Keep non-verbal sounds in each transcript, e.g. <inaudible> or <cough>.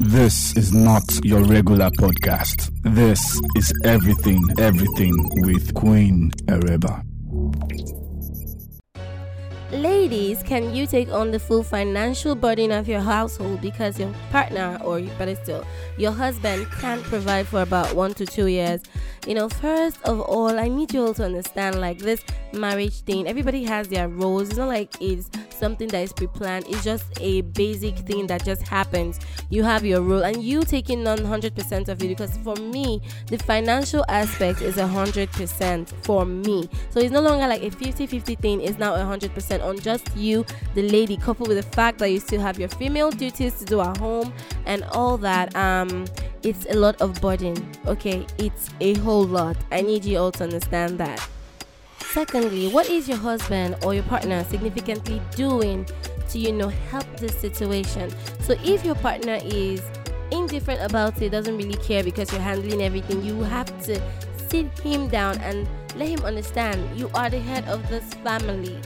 This is not your regular podcast. This is everything, everything with Queen Ereba. Ladies, can you take on the full financial burden of your household because your partner, or better still, your husband can't provide for about one to two years? You know, first of all, I need you all to understand like this marriage thing, everybody has their roles. It's not like it's something that is pre-planned. It's just a basic thing that just happens. You have your role and you taking on 100% of it because for me the financial aspect is 100% for me. So it's no longer like a 50-50 thing. It's now 100% on just you the lady coupled with the fact that you still have your female duties to do at home and all that um it's a lot of burden okay? It's a whole lot. I need you all to understand that Secondly, what is your husband or your partner significantly doing to, you know, help this situation? So if your partner is indifferent about it, doesn't really care because you're handling everything, you have to sit him down and let him understand you are the head of this family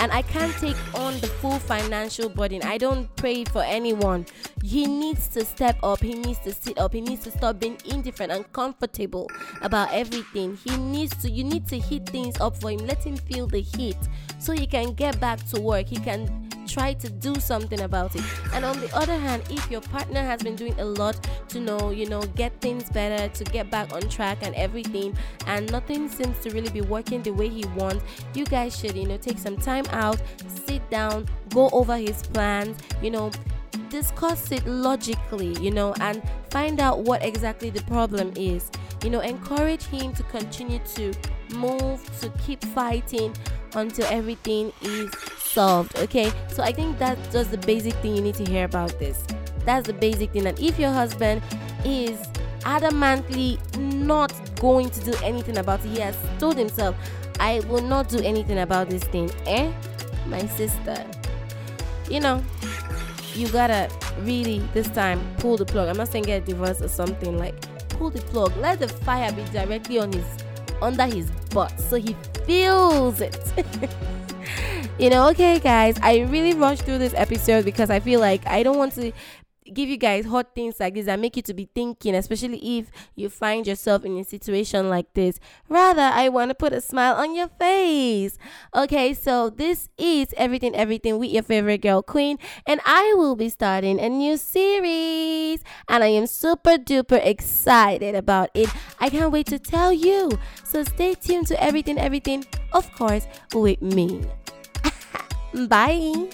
and I can't take on the full financial burden. I don't pray for anyone. He needs to step up, he needs to sit up, he needs to stop being indifferent and comfortable about everything. He needs to, you need to heat things up for him, let him feel the heat so he can get back to work. He can try to do something about it. And on the other hand, if your partner has been doing a lot to know, you know, get things better, to get back on track and everything, and nothing seems to really be working the way he wants, you guys should, you know, take some time out, sit down, go over his plans, you know, discuss it logically, you know, and find out what exactly the problem is. You know, encourage him to continue to move, to keep fighting until everything is solved. Okay, so I think that's just the basic thing you need to hear about this. That's the basic thing. And if your husband is adamantly not going to do anything about it, he has told himself, I will not do anything about this thing. Eh? My sister. You know, you gotta really this time pull the plug. I'm not saying get a divorce or something like pull the plug. Let the fire be directly on his under his butt so he feels it. <laughs> you know, okay, guys, I really rushed through this episode because I feel like I don't want to give you guys hot things like this that make you to be thinking, especially if you find yourself in a situation like this. Rather, I want to put a smile on your face. Okay, so this is Everything Everything with your favorite girl, Queen, and I will be starting a new series, and I am super duper excited about it. I can't wait to tell you. So stay tuned to Everything Everything, of course, with me. Bye.